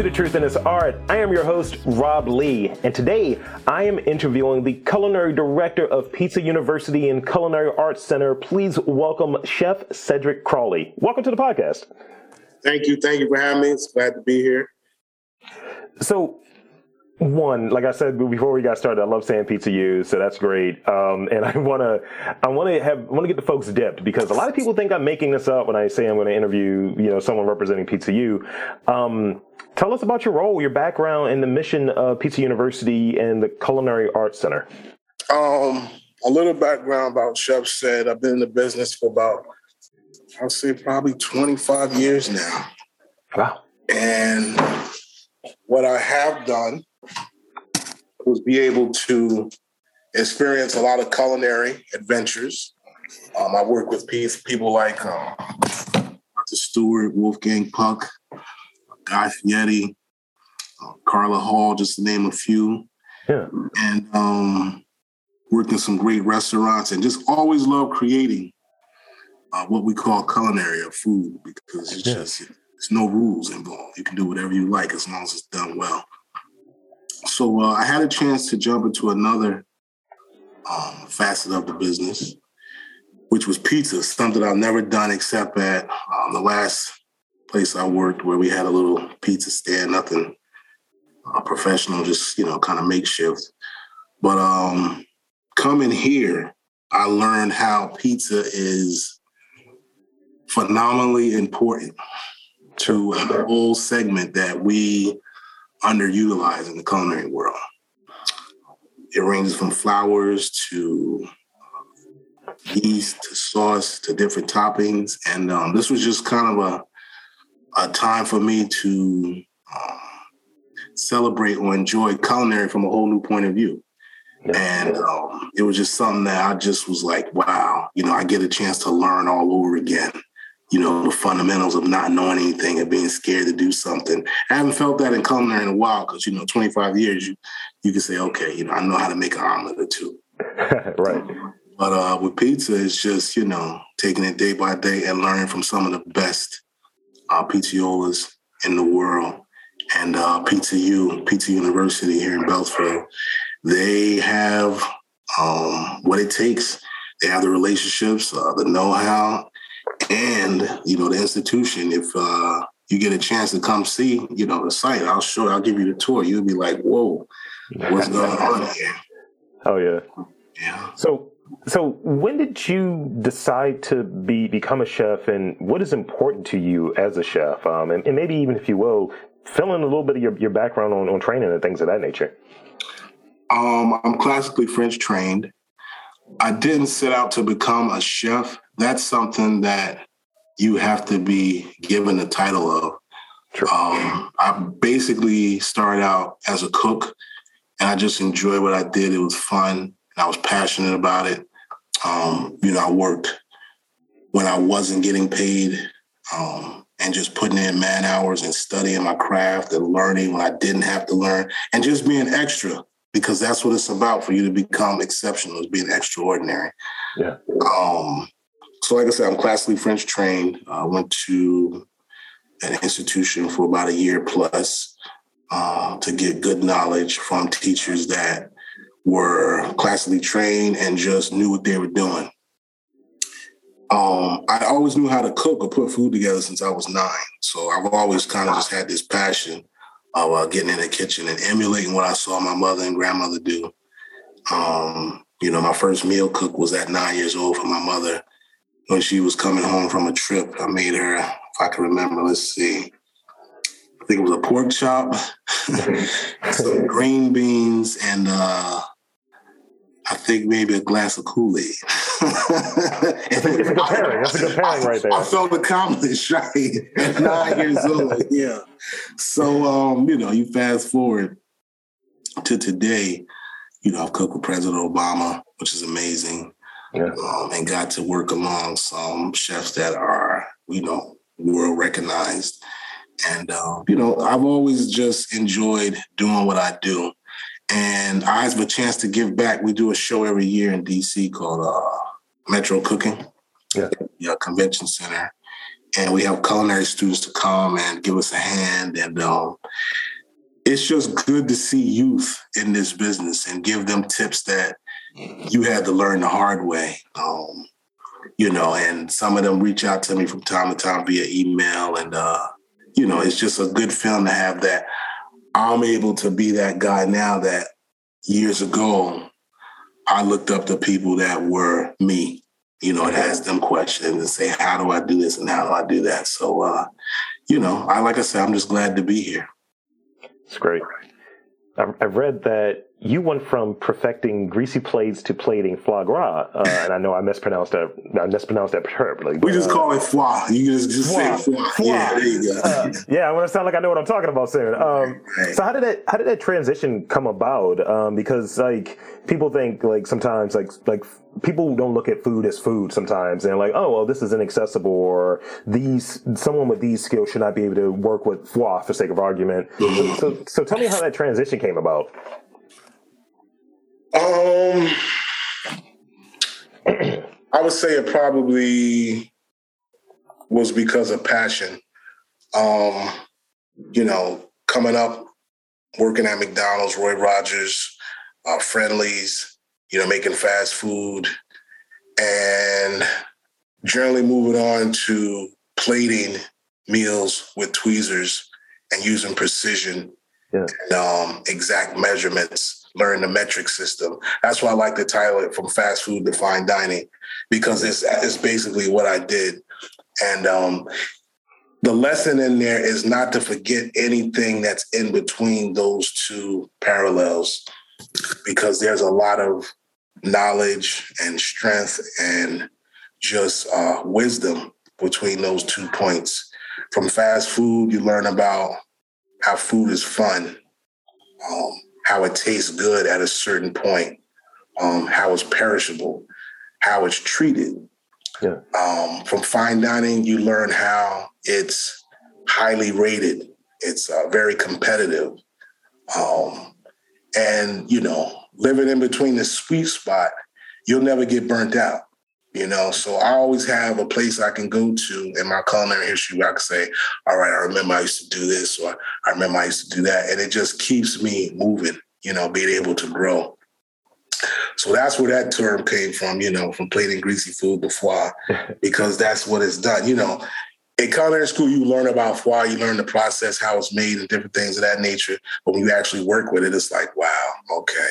to The Truth in This Art. I am your host, Rob Lee, and today I am interviewing the culinary director of Pizza University and Culinary Arts Center. Please welcome Chef Sedrick Crawley. Welcome to the podcast. Thank you. Thank you for having me. It's glad to be here. So, one, like I said before we got started, I love saying pizza you, so that's great. Um, and I want to, I want to have, want to get the folks dipped because a lot of people think I'm making this up when I say I'm going to interview, you know, someone representing Pizza U. Um, tell us about your role, your background, and the mission of Pizza University and the Culinary Arts Center. Um, a little background about Chef Said. I've been in the business for about, I'll say probably 25 years now. Wow. And what I have done was be able to experience a lot of culinary adventures. Um, I work with people like um, Martha Stewart, Wolfgang Puck, Guy Fieri, uh, Carla Hall, just to name a few. Yeah. And um, worked in some great restaurants and just always love creating uh, what we call culinary or food because it's yeah. just there's no rules involved. You can do whatever you like as long as it's done well. So uh, I had a chance to jump into another um, facet of the business, which was pizza, something I've never done except at um, the last place I worked where we had a little pizza stand, nothing uh, professional, just, you know, kind of makeshift. But um, coming here, I learned how pizza is phenomenally important to a whole segment that we underutilized in the culinary world. It ranges from flowers to yeast to sauce to different toppings. And um, this was just kind of a, a time for me to um, celebrate or enjoy culinary from a whole new point of view. And um, it was just something that I just was like, wow, you know, I get a chance to learn all over again you know, the fundamentals of not knowing anything and being scared to do something. I haven't felt that in culinary in a while because, you know, 25 years, you you can say, okay, you know, I know how to make an omelet or two. right. But uh, with pizza, it's just, you know, taking it day by day and learning from some of the best uh, pizzaiolas in the world. And uh, Pizza U, Pizza University here in Beltsville, they have um, what it takes. They have the relationships, uh, the know-how, and you know the institution if uh you get a chance to come see you know the site i'll show i'll give you the tour. You'll be like whoa what's going on here? Oh yeah. Yeah. So so when did you decide to be become a chef and what is important to you as a chef? Um and, and maybe even if you will fill in a little bit of your, your background on, on training and things of that nature. Um i'm classically french trained. I didn't set out to become a chef that's something that you have to be given the title of. Um, I basically started out as a cook and I just enjoyed what I did. It was fun and I was passionate about it. Um, you know, I worked when I wasn't getting paid um, and just putting in man hours and studying my craft and learning when I didn't have to learn and just being extra because that's what it's about for you to become exceptional is being extraordinary. Yeah. Um, so, like I said, I'm classically French trained. I went to an institution for about a year plus uh, to get good knowledge from teachers that were classically trained and just knew what they were doing. Um, I always knew how to cook or put food together since I was nine. So I've always kind of just had this passion of uh, getting in the kitchen and emulating what I saw my mother and grandmother do. Um, you know, my first meal cook was at nine years old for my mother when she was coming home from a trip. I made her, if I can remember, let's see, I think it was a pork chop, some green beans, and uh, I think maybe a glass of Kool Aid. it's, a, good pairing. That's a good pairing right there. I, I felt accomplished, right? At nine years old, yeah. So, um, you know, you fast forward to today, you know, I've cooked with President Obama, which is amazing yeah. um, and got to work among some chefs that are, you know, world recognized. And, uh, you know, I've always just enjoyed doing what I do. And I have a chance to give back. We do a show every year in DC called uh, Metro Cooking, yeah. yeah, convention center. and we have culinary students to come and give us a hand. And um, it's just good to see youth in this business and give them tips that you had to learn the hard way. Um, you know, and some of them reach out to me from time to time via email. And, uh, you know, it's just a good feeling to have that. I'm able to be that guy now that years ago I looked up to people that were me, you know, and asked them questions and say, how do I do this and how do I do that? So, uh, you know, I like I said, I'm just glad to be here. It's great. I've read that you went from perfecting greasy plates to plating foie gras, uh, and I know I mispronounced that. I mispronounced that terribly. We just uh, call it foie. You just, just foie. say foie. foie. Yeah, there you go. Uh, yeah, I want to sound like I know what I'm talking about soon. Um. So how did that how did that transition come about? Um, because like people think like sometimes like like people don't look at food as food sometimes and like oh well this is inaccessible or these someone with these skills should not be able to work with foie for sake of argument. Mm-hmm. So so tell me how that transition came about. Um, I would say it probably was because of passion. Um, you know, coming up, working at McDonald's, Roy Rogers, uh, Friendlies, you know, making fast food, and generally moving on to plating meals with tweezers and using precision yeah. and um, exact measurements learn the metric system. That's why I like to title it from fast food to fine dining because it's it's basically what I did. And um, the lesson in there is not to forget anything that's in between those two parallels because there's a lot of knowledge and strength and just uh, wisdom between those two points. From fast food, you learn about how food is fun. Um, how it tastes good at a certain point, um, how it's perishable, how it's treated. Yeah. Um, from fine dining, you learn how it's highly rated. It's uh, very competitive. Um, and, you know, living in between the sweet spot, you'll never get burnt out you know. So I always have a place I can go to in my culinary history where I can say, all right, I remember I used to do this, or I remember I used to do that. And it just keeps me moving, you know, being able to grow. So that's where that term came from, you know, from plating greasy food before, because that's what it's done. You know, in culinary school, you learn about foie, you learn the process, how it's made, and different things of that nature. But when you actually work with it, it's like, wow, okay,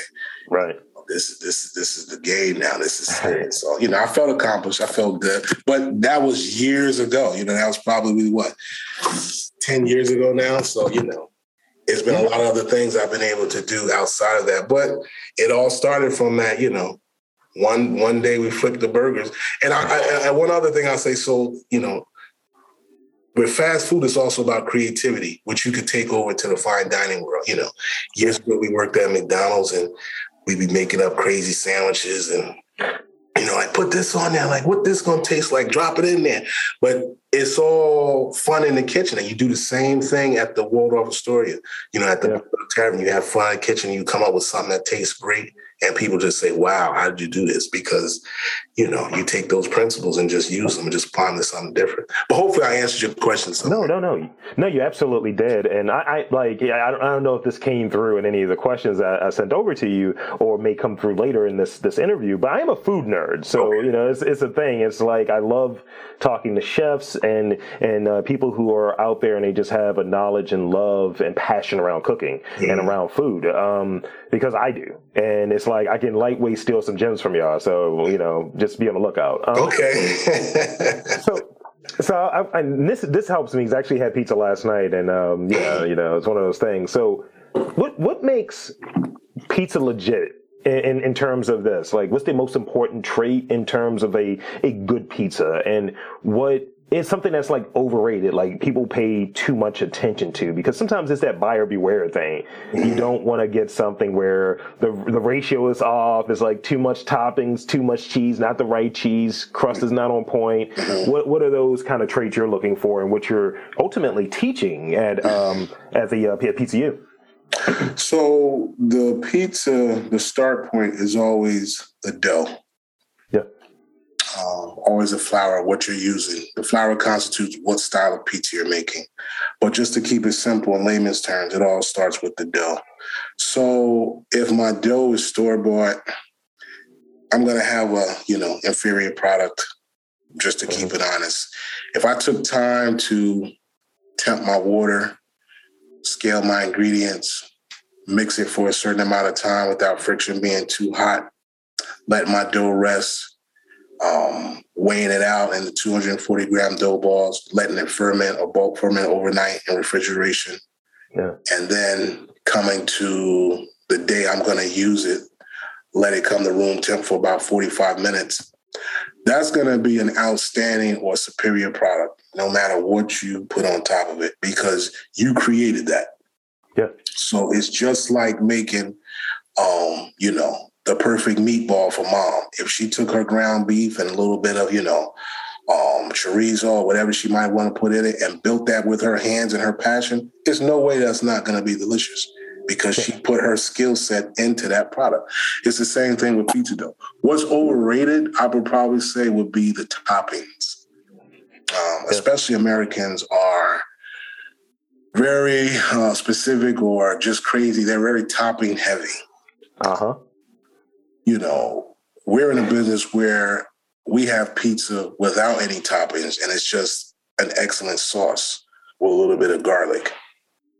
right this this this is the game now. This is so you know I felt accomplished. I felt good, but that was years ago. You know that was probably what ten years ago now. So you know it's been a lot of other things I've been able to do outside of that. But it all started from that. You know, one one day we flipped the burgers, and I, I, I one other thing I say. So you know. With fast food, it's also about creativity, which you could take over to the fine dining world. You know, years ago we worked at McDonald's, and we'd be making up crazy sandwiches and you know, like put this on there, like what this gonna taste like, drop it in there. But it's all fun in the kitchen. And you do the same thing at the Waldorf Astoria. You know, at the yeah. tavern, you have fun in the kitchen, you come up with something that tastes great and people just say, "Wow, how did you do this?" Because you know you take those principles and just use them and just apply them to something different. But hopefully, I answered your question. No, no, no, no. You absolutely did, and I, I like. I don't, I don't know if this came through in any of the questions that I sent over to you, or may come through later in this this interview. But I am a food nerd, so okay. you know it's it's a thing. It's like I love talking to chefs and and uh, people who are out there and they just have a knowledge and love and passion around cooking yeah. and around food. Um, because I do, and it's like I can lightweight steal some gems from y'all. So you know, just be on the lookout. Um, okay. so. So I, I, this this helps me. I actually had pizza last night, and um, yeah, you know, it's one of those things. So, what what makes pizza legit in, in terms of this? Like, what's the most important trait in terms of a a good pizza, and what it's something that's like overrated like people pay too much attention to because sometimes it's that buyer beware thing you mm-hmm. don't want to get something where the the ratio is off it's like too much toppings too much cheese not the right cheese crust is not on point mm-hmm. what what are those kind of traits you're looking for and what you're ultimately teaching at um at the uh, at PTU so the pizza the start point is always the dough Um, always the flour, what you're using. The flour constitutes what style of pizza you're making. But just to keep it simple in layman's terms, it all starts with the dough. So if my dough is store bought, I'm gonna have a you know inferior product. Just to keep it honest, if I took time to temp my water, scale my ingredients, mix it for a certain amount of time without friction being too hot, let my dough rest, um, weighing it out in the 240 gram dough balls, letting it ferment or bulk ferment overnight in refrigeration. Yeah. And then coming to the day I'm going to use it, let it come to room temp for about 45 minutes. That's going to be an outstanding or superior product, no matter what you put on top of it, because you created that. Yeah. So it's just like making, um, you know, the perfect meatball for mom. If she took her ground beef and a little bit of, you know, um, chorizo or whatever she might want to put in it and built that with her hands and her passion, there's no way that's not going to be delicious because she put her skill set into that product. It's the same thing with pizza dough. What's overrated, I would probably say, would be the toppings. Um, especially Americans are very uh, specific or just crazy. They're very topping heavy. Uh huh you know, we're in a business where we have pizza without any toppings and it's just an excellent sauce with a little bit of garlic.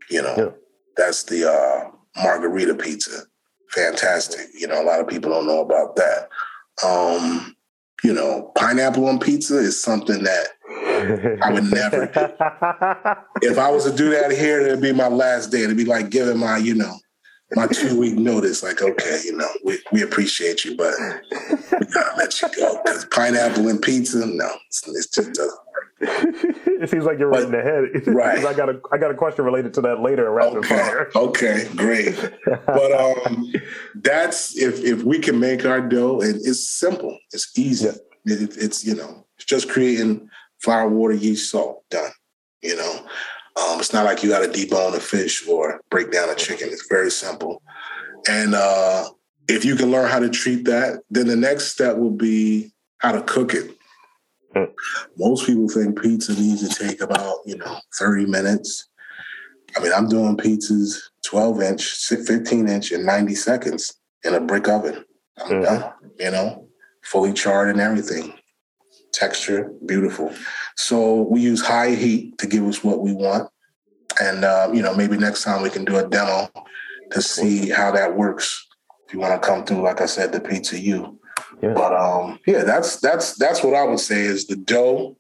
You know, yeah. that's the uh, margherita pizza. Fantastic. You know, a lot of people don't know about that. Um, you know, pineapple on pizza is something that I would never do. If I was to do that here, it'd be my last day. It'd be like giving my, you know, my two week notice, like, okay, you know, we, we appreciate you, but we gotta let you go. Because pineapple and pizza, no, it's, it's just doesn't it seems like you're right in the head. Right. I got a I got a question related to that later rapid okay. fire. Okay, great. but um, that's if if we can make our dough, and it's simple, it's easy. Yeah. It, it's you know, it's just creating flour, water, yeast, salt. Done. You know, um, it's not like you got to debone a fish or break down a chicken. It's very simple. And uh, if you can learn how to treat that, then the next step will be how to cook it. Mm. Most people think pizza needs to take about, you know, 30 minutes. I mean, I'm doing pizzas 12 inch, 15 inch in 90 seconds in a brick oven. I'm mm-hmm. done, you know, fully charred and everything texture, beautiful. So we use high heat to give us what we want. And, uh, you know, maybe next time we can do a demo to see how that works. If you want to come through, like I said, the Pizza U. Yeah. But um, yeah, that's that's that's what I would say is the dough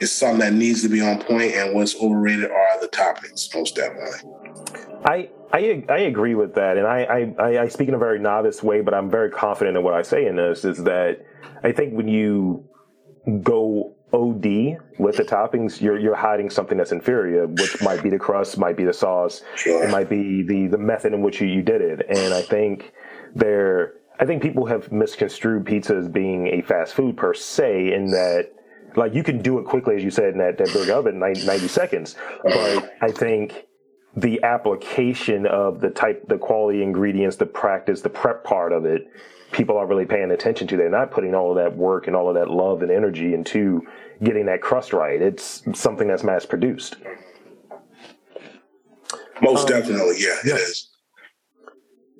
is something that needs to be on point, and what's overrated are the toppings, most definitely. I I, I agree with that, and I, I I speak in a very novice way, but I'm very confident in what I say in this. Is that I think when you go OD with the toppings, you're you're hiding something that's inferior, which might be the crust, might be the sauce, sure. it might be the the method in which you, you did it. And I think there I think people have misconstrued pizza as being a fast food per se, in that like you can do it quickly, as you said, in that, that big oven, 90, 90 seconds. But I think the application of the type, the quality ingredients, the practice, the prep part of it people are really paying attention to. They're not putting all of that work and all of that love and energy into getting that crust right. It's something that's mass produced. Most um, definitely, yeah, it is.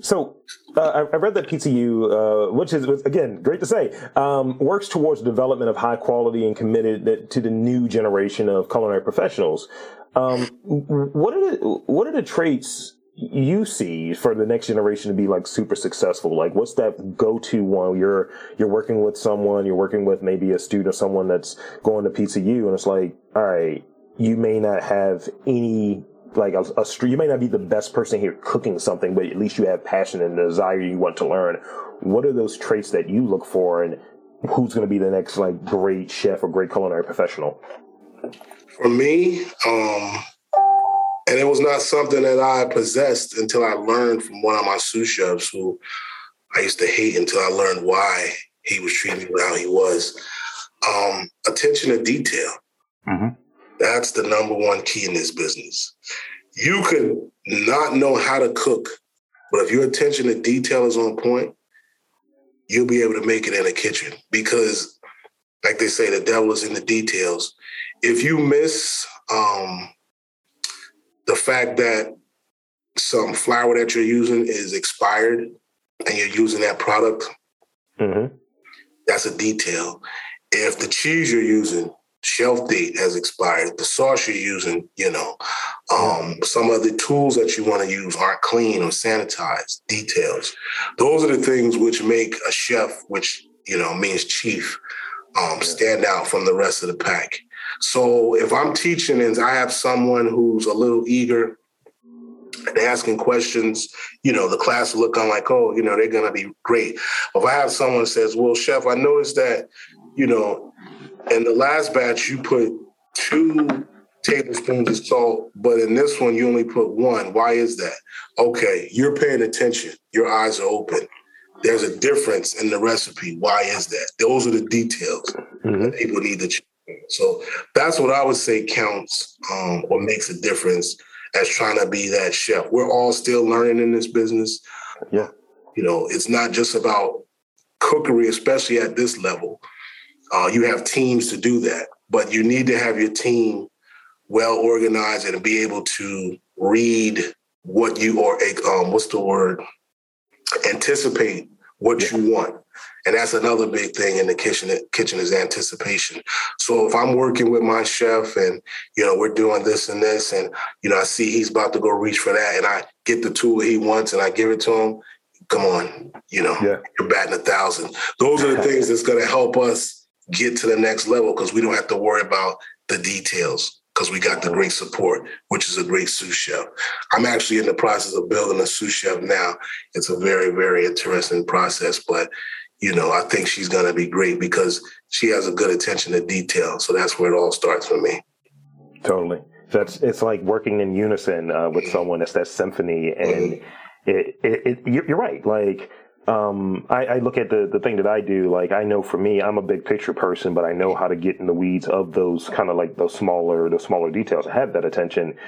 So uh, I, read that Pizza U, uh, which is again great to say, um, works towards the development of high quality and committed to the new generation of culinary professionals. Um, what are the what are the traits you see for the next generation to be like super successful? Like, what's that go-to one? You're you're working with someone, you're working with maybe a student or someone that's going to Pizza U, and it's like, all right, you may not have any like a, a you may not be the best person here cooking something, but at least you have passion and desire you want to learn. What are those traits that you look for, and who's going to be the next like great chef or great culinary professional? For me, um, and it was not something that I possessed until I learned from one of my sous chefs who I used to hate until I learned why he was treating me how he was. Um, attention to detail. Mm-hmm. That's the number one key in this business. You could not know how to cook, but if your attention to detail is on point, you'll be able to make it in a kitchen because like they say, the devil is in the details. If you miss um, the fact that some flour that you're using is expired and you're using that product, Mm-hmm. that's a detail. If the cheese you're using, shelf date has expired, the sauce you're using, you know, um, some of the tools that you want to use aren't clean or sanitized, details. Those are the things which make a chef, which, you know, means chief, um, stand out from the rest of the pack. So if I'm teaching and I have someone who's a little eager and asking questions, you know, the class will look on like, oh, you know, they're gonna be great. If I have someone says, well, chef, I noticed that, you know, in the last batch you put two tablespoons of salt, but in this one you only put one. Why is that? Okay, you're paying attention. Your eyes are open. There's a difference in the recipe. Why is that? Those are the details Mm-hmm. that people need to check. So that's what I would say counts um, or makes a difference as trying to be that chef. We're all still learning in this business. Yeah. You know, it's not just about cookery, especially at this level. Uh, you have teams to do that, but you need to have your team well organized and be able to read what you or um, what's the word? Anticipate what you want. And that's another big thing in the kitchen. Kitchen is anticipation. So if I'm working with my chef and you know we're doing this and this, and you know I see he's about to go reach for that, and I get the tool he wants and I give it to him, come on, you know Yeah. you're batting a thousand. Those are the things that's going to help us get to the next level because we don't have to worry about the details because we got the great support, which is a great sous chef. I'm actually in the process of building a sous chef now. It's a very, very interesting process, but you know, I think she's going to be great because she has a good attention to detail. So that's where it all starts for me. Totally. That's it's like working in unison uh, with someone. It's that symphony, and it, it, it you're you're right. Like um, I, I look at the the thing that I do. Like I know for me, I'm a big picture person, but I know how to get in the weeds of those kind of like those smaller the smaller details. I have that attention,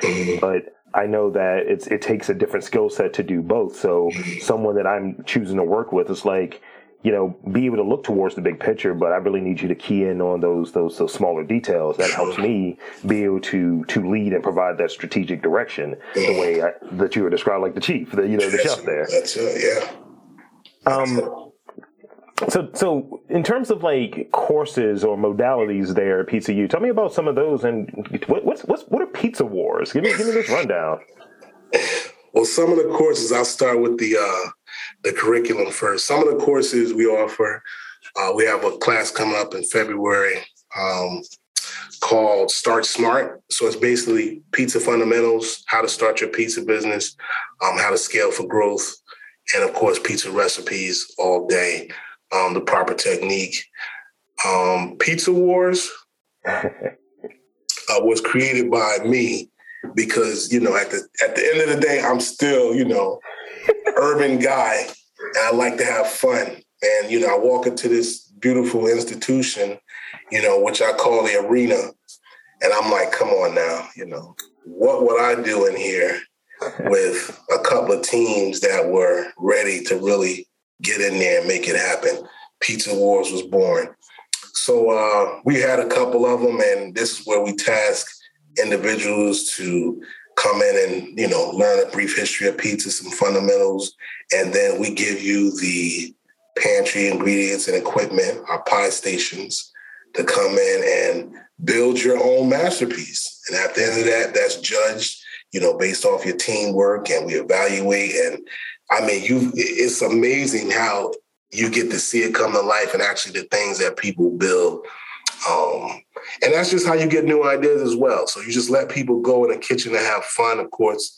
but I know that it's it takes a different skill set to do both. So someone that I'm choosing to work with is like you know, be able to look towards the big picture, but I really need you to key in on those those those smaller details. That helps me be able to to lead and provide that strategic direction the way I, that you were described, like the chief, the you know the chef there. That's it. Yeah. Um, so so in terms of like courses or modalities there at Pizza U, tell me about some of those and what, what's what's what are pizza wars? Give me give me this rundown. Well, some of the courses, I'll start with the uh, the curriculum first. Some of the courses we offer, uh, we have a class coming up in February um, called Start Smart. So it's basically pizza fundamentals, how to start your pizza business, um, how to scale for growth, and of course, pizza recipes all day, um, the proper technique. Um, pizza Wars uh, was created by me because you know at the at the end of the day I'm still you know urban guy and I like to have fun. And you know I walk into this beautiful institution you know which I call the arena and I'm like come on now you know what would I do in here with a couple of teams that were ready to really get in there and make it happen? Pizza Wars was born. So uh, we had a couple of them and this is where we task individuals to come in and you know learn a brief history of pizza, some fundamentals, and then we give you the pantry ingredients and equipment, our pie stations, to come in and build your own masterpiece. And at the end of that, that's judged, you know, based off your teamwork, and we evaluate. And I mean, you it's amazing how you get to see it come to life and actually the things that people build. Um, and that's just how you get new ideas as well. So you just let people go in the kitchen and have fun, of course,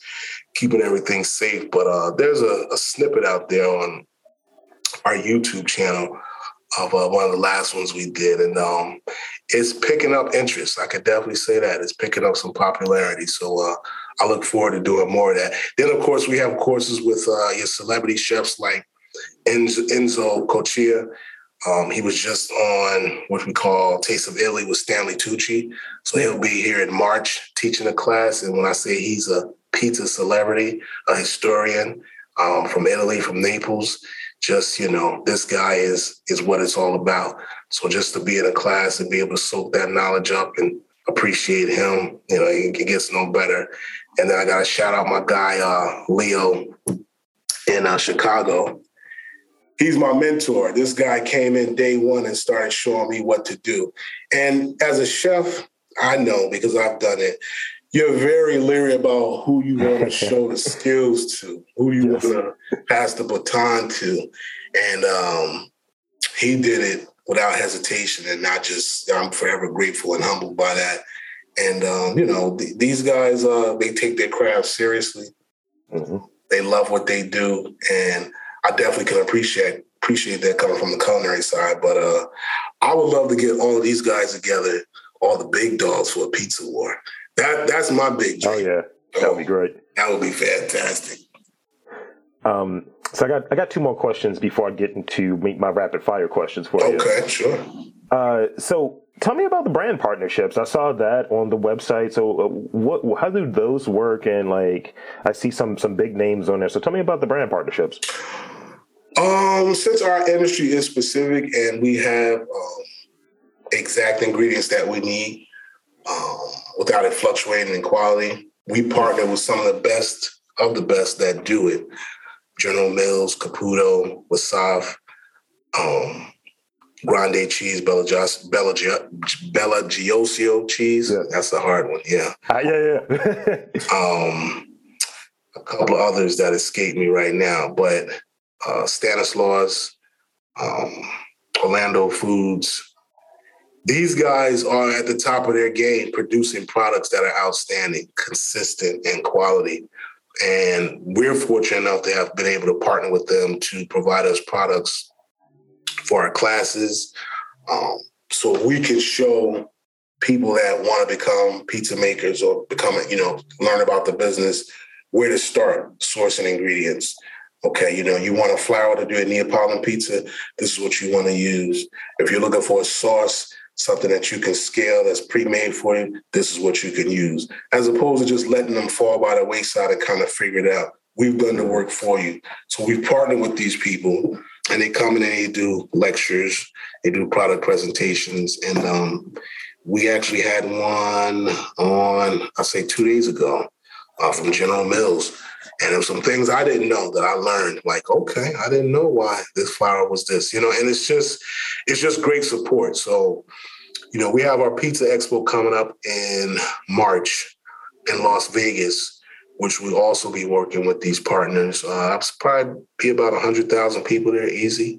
keeping everything safe. But uh, there's a, a, snippet out there on our YouTube channel of uh, one of the last ones we did, and um, it's picking up interest. I could definitely say that it's picking up some popularity. So uh, I look forward to doing more of that. Then, of course, we have courses with uh, your celebrity chefs like Enzo, Enzo Coccia. Um, he was just on what we call Taste of Italy with Stanley Tucci. So he'll be here in March teaching a class. And when I say he's a pizza celebrity, a historian um, from Italy, from Naples, just you know this guy is is what it's all about so just to be in a class and be able to soak that knowledge up and appreciate him you know it, gets no better and then i gotta shout out my guy uh, leo in uh, chicago he's my mentor this guy came in day one and started showing me what to do and as a chef i know because i've done it you're very leery about who you want to show the skills to, who you yes. want to pass the baton to. And um, he did it without hesitation. And not just, I'm forever grateful and humbled by that. And, um, you know, th- these guys, uh, they take their craft seriously. Mm-hmm. They love what they do. And I definitely can appreciate appreciate that coming from the culinary side. But uh, I would love to get all of these guys together, all the big dogs for a pizza war. That that's my big dream. Oh yeah, that would be great. That would be fantastic. Um, so I got I got two more questions before I get into my rapid fire questions for you. Okay, sure. Uh, so tell me about the brand partnerships. I saw that on the website. So uh, what how do those work? And like I see some some big names on there. So tell me about the brand partnerships. Um, since our industry is specific and we have um, exact ingredients that we need, um, without it fluctuating in quality. We partner with some of the best of the best that do it. General Mills, Caputo, Wasaf, um, Grande cheese, Bella, Bella, Bella Giosio cheese. Yeah. That's a hard one. Yeah. Uh, yeah, yeah. um, a couple of others that escape me right now, but uh, Stanislaus, um, Orlando Foods, these guys are at the top of their game producing products that are outstanding, consistent, and quality. And we're fortunate enough to have been able to partner with them to provide us products for our classes. Um, so we can show people that want to become pizza makers or become, you know, learn about the business, where to start sourcing ingredients. Okay, you know, you want a flour to do a Neapolitan pizza, this is what you want to use. If you're looking for a sauce, something that you can scale that's pre-made for you, this is what you can use. As opposed to just letting them fall by the wayside and kind of figure it out. We've done the work for you. So we've partnered with these people and they come in and they do lectures, they do product presentations. And um, we actually had one on, I say two days ago uh, from General Mills. And there were some things I didn't know that I learned. Like, okay, I didn't know why this flower was this, you know. And it's just, it's just great support. So, you know, we have our Pizza Expo coming up in March in Las Vegas, which we'll also be working with these partners. Uh, I'll probably be about hundred thousand people there, easy.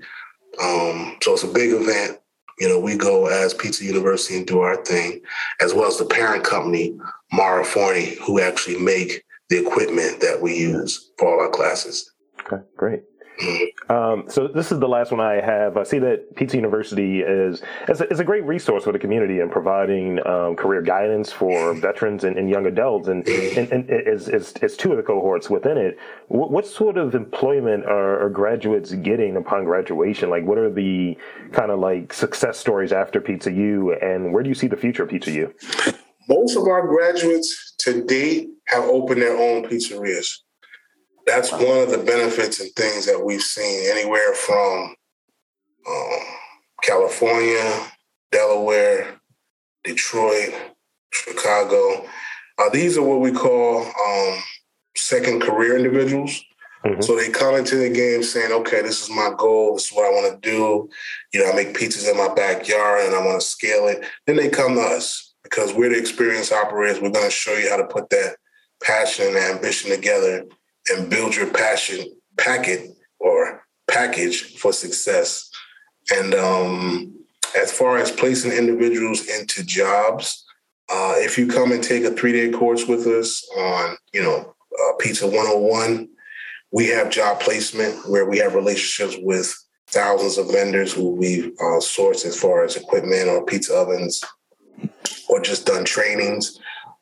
Um, so it's a big event. You know, we go as Pizza University and do our thing, as well as the parent company, Marra Forni, who actually make the equipment that we use for all our classes. Okay, great. Um, so this is the last one I have. I see that Pizza University is is a, is a great resource for the community in providing um, career guidance for veterans and, and young adults, and, and, and is, is, is two of the cohorts within it. What, what sort of employment are, are, graduates getting upon graduation? Like, what are the kind of like success stories after Pizza U, and where do you see the future of Pizza U? Most of our graduates to date have opened their own pizzerias. That's one of the benefits and things that we've seen anywhere from um, California, Delaware, Detroit, Chicago. Uh, these are what we call um, second career individuals. Mm-hmm. So they come into the game saying, okay, this is my goal. This is what I want to do. You know, I make pizzas in my backyard and I want to scale it. Then they come to us because we're the experienced operators. We're going to show you how to put that passion and ambition together and build your passion packet or package for success. And um, as far as placing individuals into jobs, uh, if you come and take a three day course with us on, you know, uh, Pizza 101, we have job placement where we have relationships with thousands of vendors who we've uh, sourced as far as equipment or pizza ovens or just done trainings.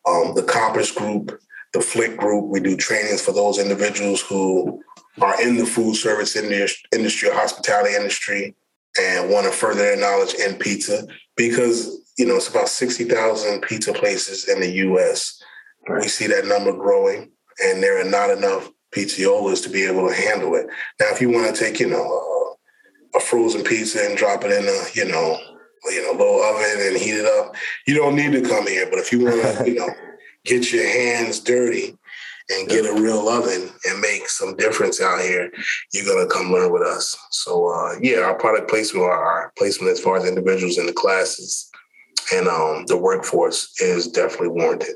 Um, the Compass Group the Flick Group. We do trainings for those individuals who are in the food service industry or hospitality industry and want to further their knowledge in pizza because you know it's about 60,000 pizza places in the US. Right. We see that number growing and there are not enough pizzaiolas to be able to handle it. Now, if you want to take, you know, a frozen pizza and drop it in a, you know, you know, little oven and heat it up, you don't need to come here. But if you want to, you know, get your hands dirty and get a real oven and make some difference out here, you're gonna come learn with us. So uh, yeah, our product placement, our placement as far as individuals in the classes and um, the workforce is definitely warranted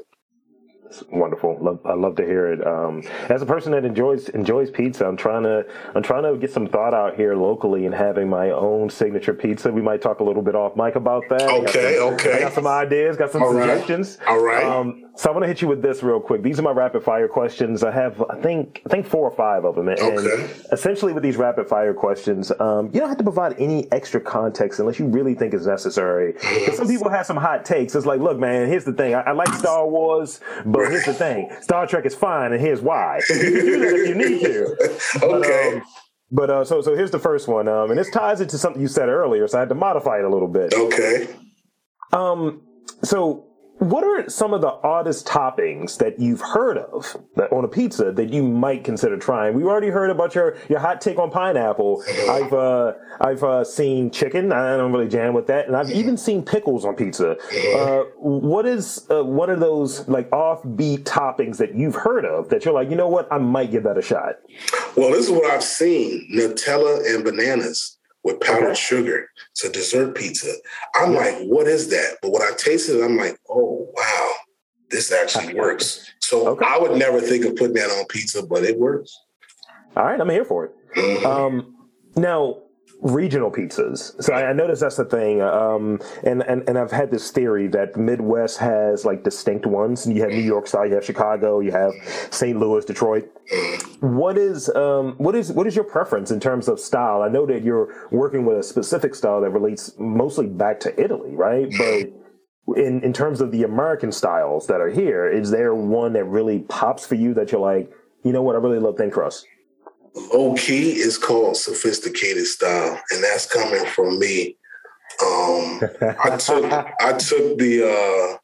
wonderful. Love, I love to hear it. Um, as a person that enjoys enjoys pizza, I'm trying to I'm trying to get some thought out here locally and having my own signature pizza. We might talk a little bit off mic about that. Okay, some, okay. I got some ideas, got some All suggestions. Right. All right. Um, so I want to hit you with this real quick. These are my rapid fire questions. I have I think I think four or five of them. And okay. essentially with these rapid fire questions, um, you don't have to provide any extra context unless you really think it's necessary. Some people have some hot takes. It's like, look, man, here's the thing. I, I like Star Wars, but here's the thing: Star Trek is fine, and here's why. You can do that if you need to. okay. But, um, but uh, so so here's the first one, um, and this ties into something you said earlier, so I had to modify it a little bit. Okay. Um. So what are some of the oddest toppings that you've heard of on a pizza that you might consider trying? We've already heard about your, your hot take on pineapple. I've uh, I've uh, seen chicken. I don't really jam with that, and I've even seen pickles on pizza. Uh, what is uh, one of those like offbeat toppings that you've heard of that you're like, you know what, I might give that a shot? Well, this is what I've seen: Nutella and bananas with powdered sugar. It's a dessert pizza. I'm like, what is that? But when I tasted it, I'm like, oh wow, this actually works. So okay. I would never think of putting that on pizza, but it works. All right, I'm here for it. Mm-hmm. Um, now, regional pizzas. So I, I noticed that's the thing. Um, and, and, and I've had this theory that the Midwest has like distinct ones. You have New York style, you have Chicago, you have St. Louis, Detroit. What is, um, what is, what is your preference in terms of style? I know that you're working with a specific style that relates mostly back to Italy, right? But in, in terms of the American styles that are here, is there one that really pops for you that you're like, you know what, I really love thin crust? Low key is called sophisticated style, and that's coming from me. Um, I took I took the uh,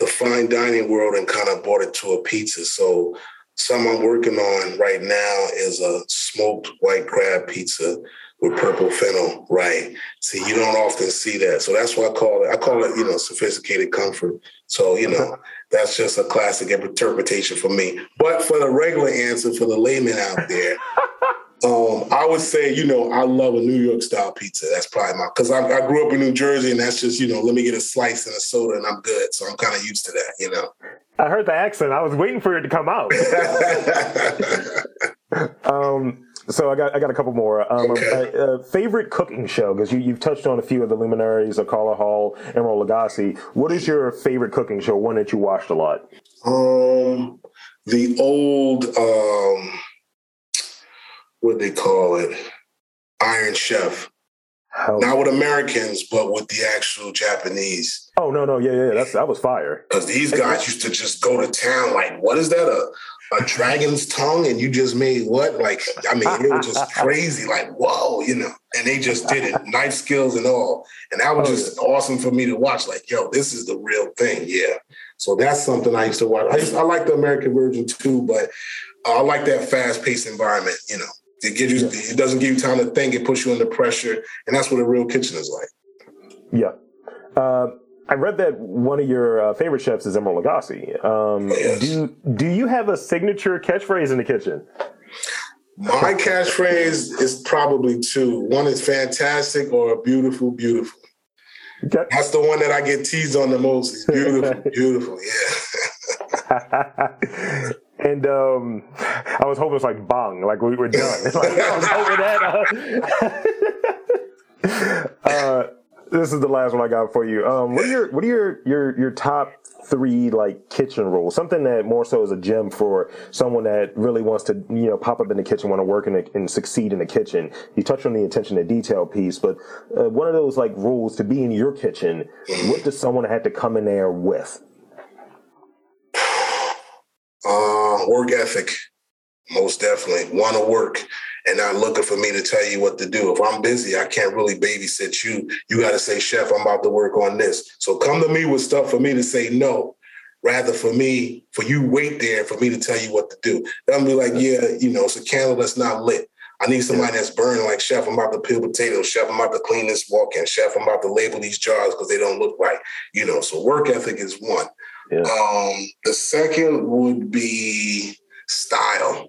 the fine dining world and kind of brought it to a pizza. So some I'm working on right now is a smoked white crab pizza with purple fennel. Right. See, you don't often see that. So that's why I call it, I call it, you know, sophisticated comfort. So, you know, that's just a classic interpretation for me. But for the regular answer for the layman out there, um, I would say, you know, I love a New York style pizza. That's probably my, because I, I, grew up in New Jersey and that's just, you know, let me get a slice and a soda and I'm good. So I'm kind of used to that, you know. I heard the accent. I was waiting for it to come out. um, so I got I got a couple more. Um, a favorite cooking show because you you've touched on a few of the luminaries of Carla Hall, Emeril Lagasse. What is your favorite cooking show? One that you watched a lot? Um, the old um, what they call it, Iron Chef. How? Not with Americans, but with the actual Japanese. Oh no, no, yeah, yeah, that's that was fire. Because these guys used to just go to town. Like, what is that? A a dragon's tongue and you just made what? Like, I mean, it was just crazy. Like, whoa, you know. And they just did it, knife skills and all. And that was oh, just awesome for me to watch. Like, yo, this is the real thing. Yeah. So that's something I used to watch. I, used, I like the American version too, but I like that fast paced environment. You know, it gives you, yeah. it doesn't give you time to think. It puts you under pressure, and that's what a real kitchen is like. Yeah. Uh, I read that one of your uh, favorite chefs is Emeril Lagasse. Um, yes. Do do you have a signature catchphrase in the kitchen? My catchphrase is probably two. One is fantastic or beautiful, beautiful. Okay. That's the one that I get teased on the most. It's beautiful, beautiful. Yeah. and um, I was hoping it's like bong, like we were done. It's like, I was hoping that. Uh, uh, this is the last one I got for you. Um, what are your what are your your your top three like kitchen rules? Something that more so is a gem for someone that really wants to you know pop up in the kitchen, want to work in the, and succeed in the kitchen. You touched on the attention to detail piece, but uh, one of those like rules to be in your kitchen. What does someone have to come in there with? Uh, work ethic, most definitely. Want to work and not looking for me to tell you what to do. If I'm busy, I can't really babysit you. You got to say, Chef, I'm about to work on this. So come to me with stuff for me to say no rather for me, for you wait there for me to tell you what to do. They'll be like, yeah, you know, it's a candle that's not lit. I need somebody that's burning like chef. I'm about to peel potatoes. Chef, I'm about to clean this walk-in. Chef, I'm about to label these jars because they don't look right. You know, so work ethic is one. Yeah. Um, the second would be style.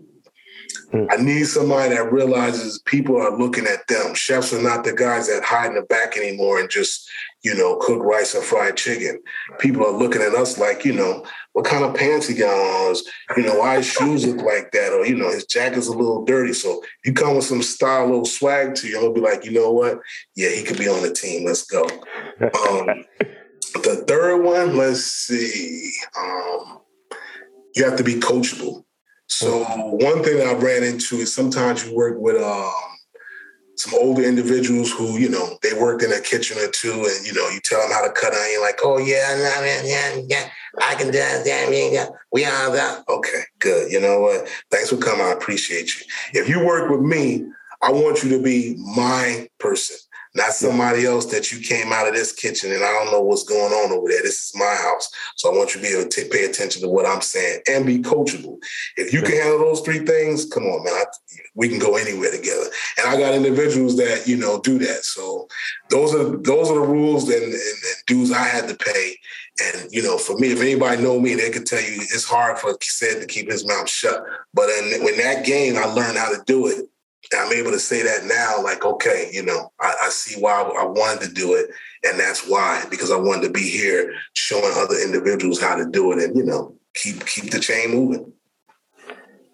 Mm. I need somebody that realizes people are looking at them. Chefs are not the guys that hide in the back anymore and just, you know, cook rice and fried chicken. People are looking at us like, you know, what kind of pants he got on? You know, why his shoes look like that? Or, you know, his jacket's a little dirty. So you come with some style, little swag to you, he'll be like, you know what? Yeah, he could be on the team. Let's go. Um, the third one, let's see. Um, you have to be coachable. So one thing that I've ran into is sometimes you work with um, some older individuals who, you know, they worked in a kitchen or two, and you know, you tell them how to cut onion, like, oh yeah, yeah, yeah, I can do that. Yeah, we have that. Okay, good. You know what? Thanks for coming. I appreciate you. If you work with me, I want you to be my person not somebody else that you came out of this kitchen and I don't know what's going on over there. This is my house. So I want you to be able to pay attention to what I'm saying and be coachable. If you can handle those three things, come on, man. I, we can go anywhere together. And I got individuals that, you know, do that. So those are those are the rules and, and, and dues I had to pay. And you know, for me, if anybody know me, they could tell you it's hard for Sed to keep his mouth shut. But in, in that game, I learned how to do it I'm able to say that now, like, okay, you know, I, I, see why I wanted to do it. And that's why, because I wanted to be here showing other individuals how to do it and, you know, keep keep the chain moving.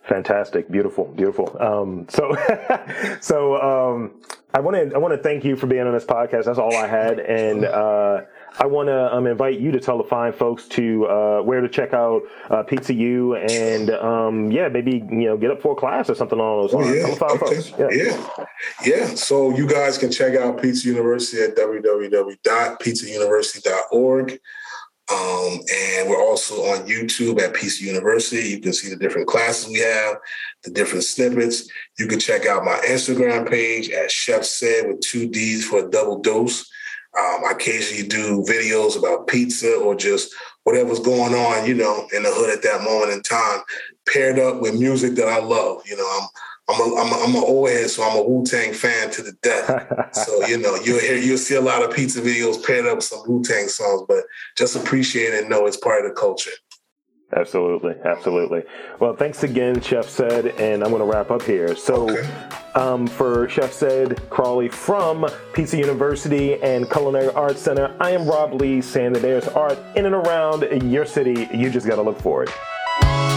Fantastic, beautiful, beautiful. Um, so, so um, I want to I want to thank you for being on this podcast. That's all I had, and uh, I want to um, invite you to tell the fine folks to uh, where to check out uh, Pizza U and um, yeah, maybe you know get up for a class or something on those. Oh, yeah. Okay. yeah. yeah, yeah. So you guys can check out Pizza University at www.pizzauniversity.org. Um, and we're also on YouTube at Pizza University. You can see the different classes we have, the different snippets. You can check out my Instagram page at Chef Sed with two D's for a double dose. Um, I occasionally do videos about pizza or just whatever's going on, you know, in the hood at that moment in time, paired up with music that I love. You know, I'm I'm a, I'm, a, I'm an old head, so I'm a Wu Tang fan to the death. so you know, you'll hear you'll see a lot of pizza videos paired up with some Wu Tang songs, but just appreciate it and know it's part of the culture. Absolutely, absolutely. Well, thanks again, Chef Sed, and I'm going to wrap up here. So, okay. um, for Chef Sed Crawley from Pizza University and Culinary Arts Center, I am Rob Lee saying that there's art in and around your city. You just got to look for it.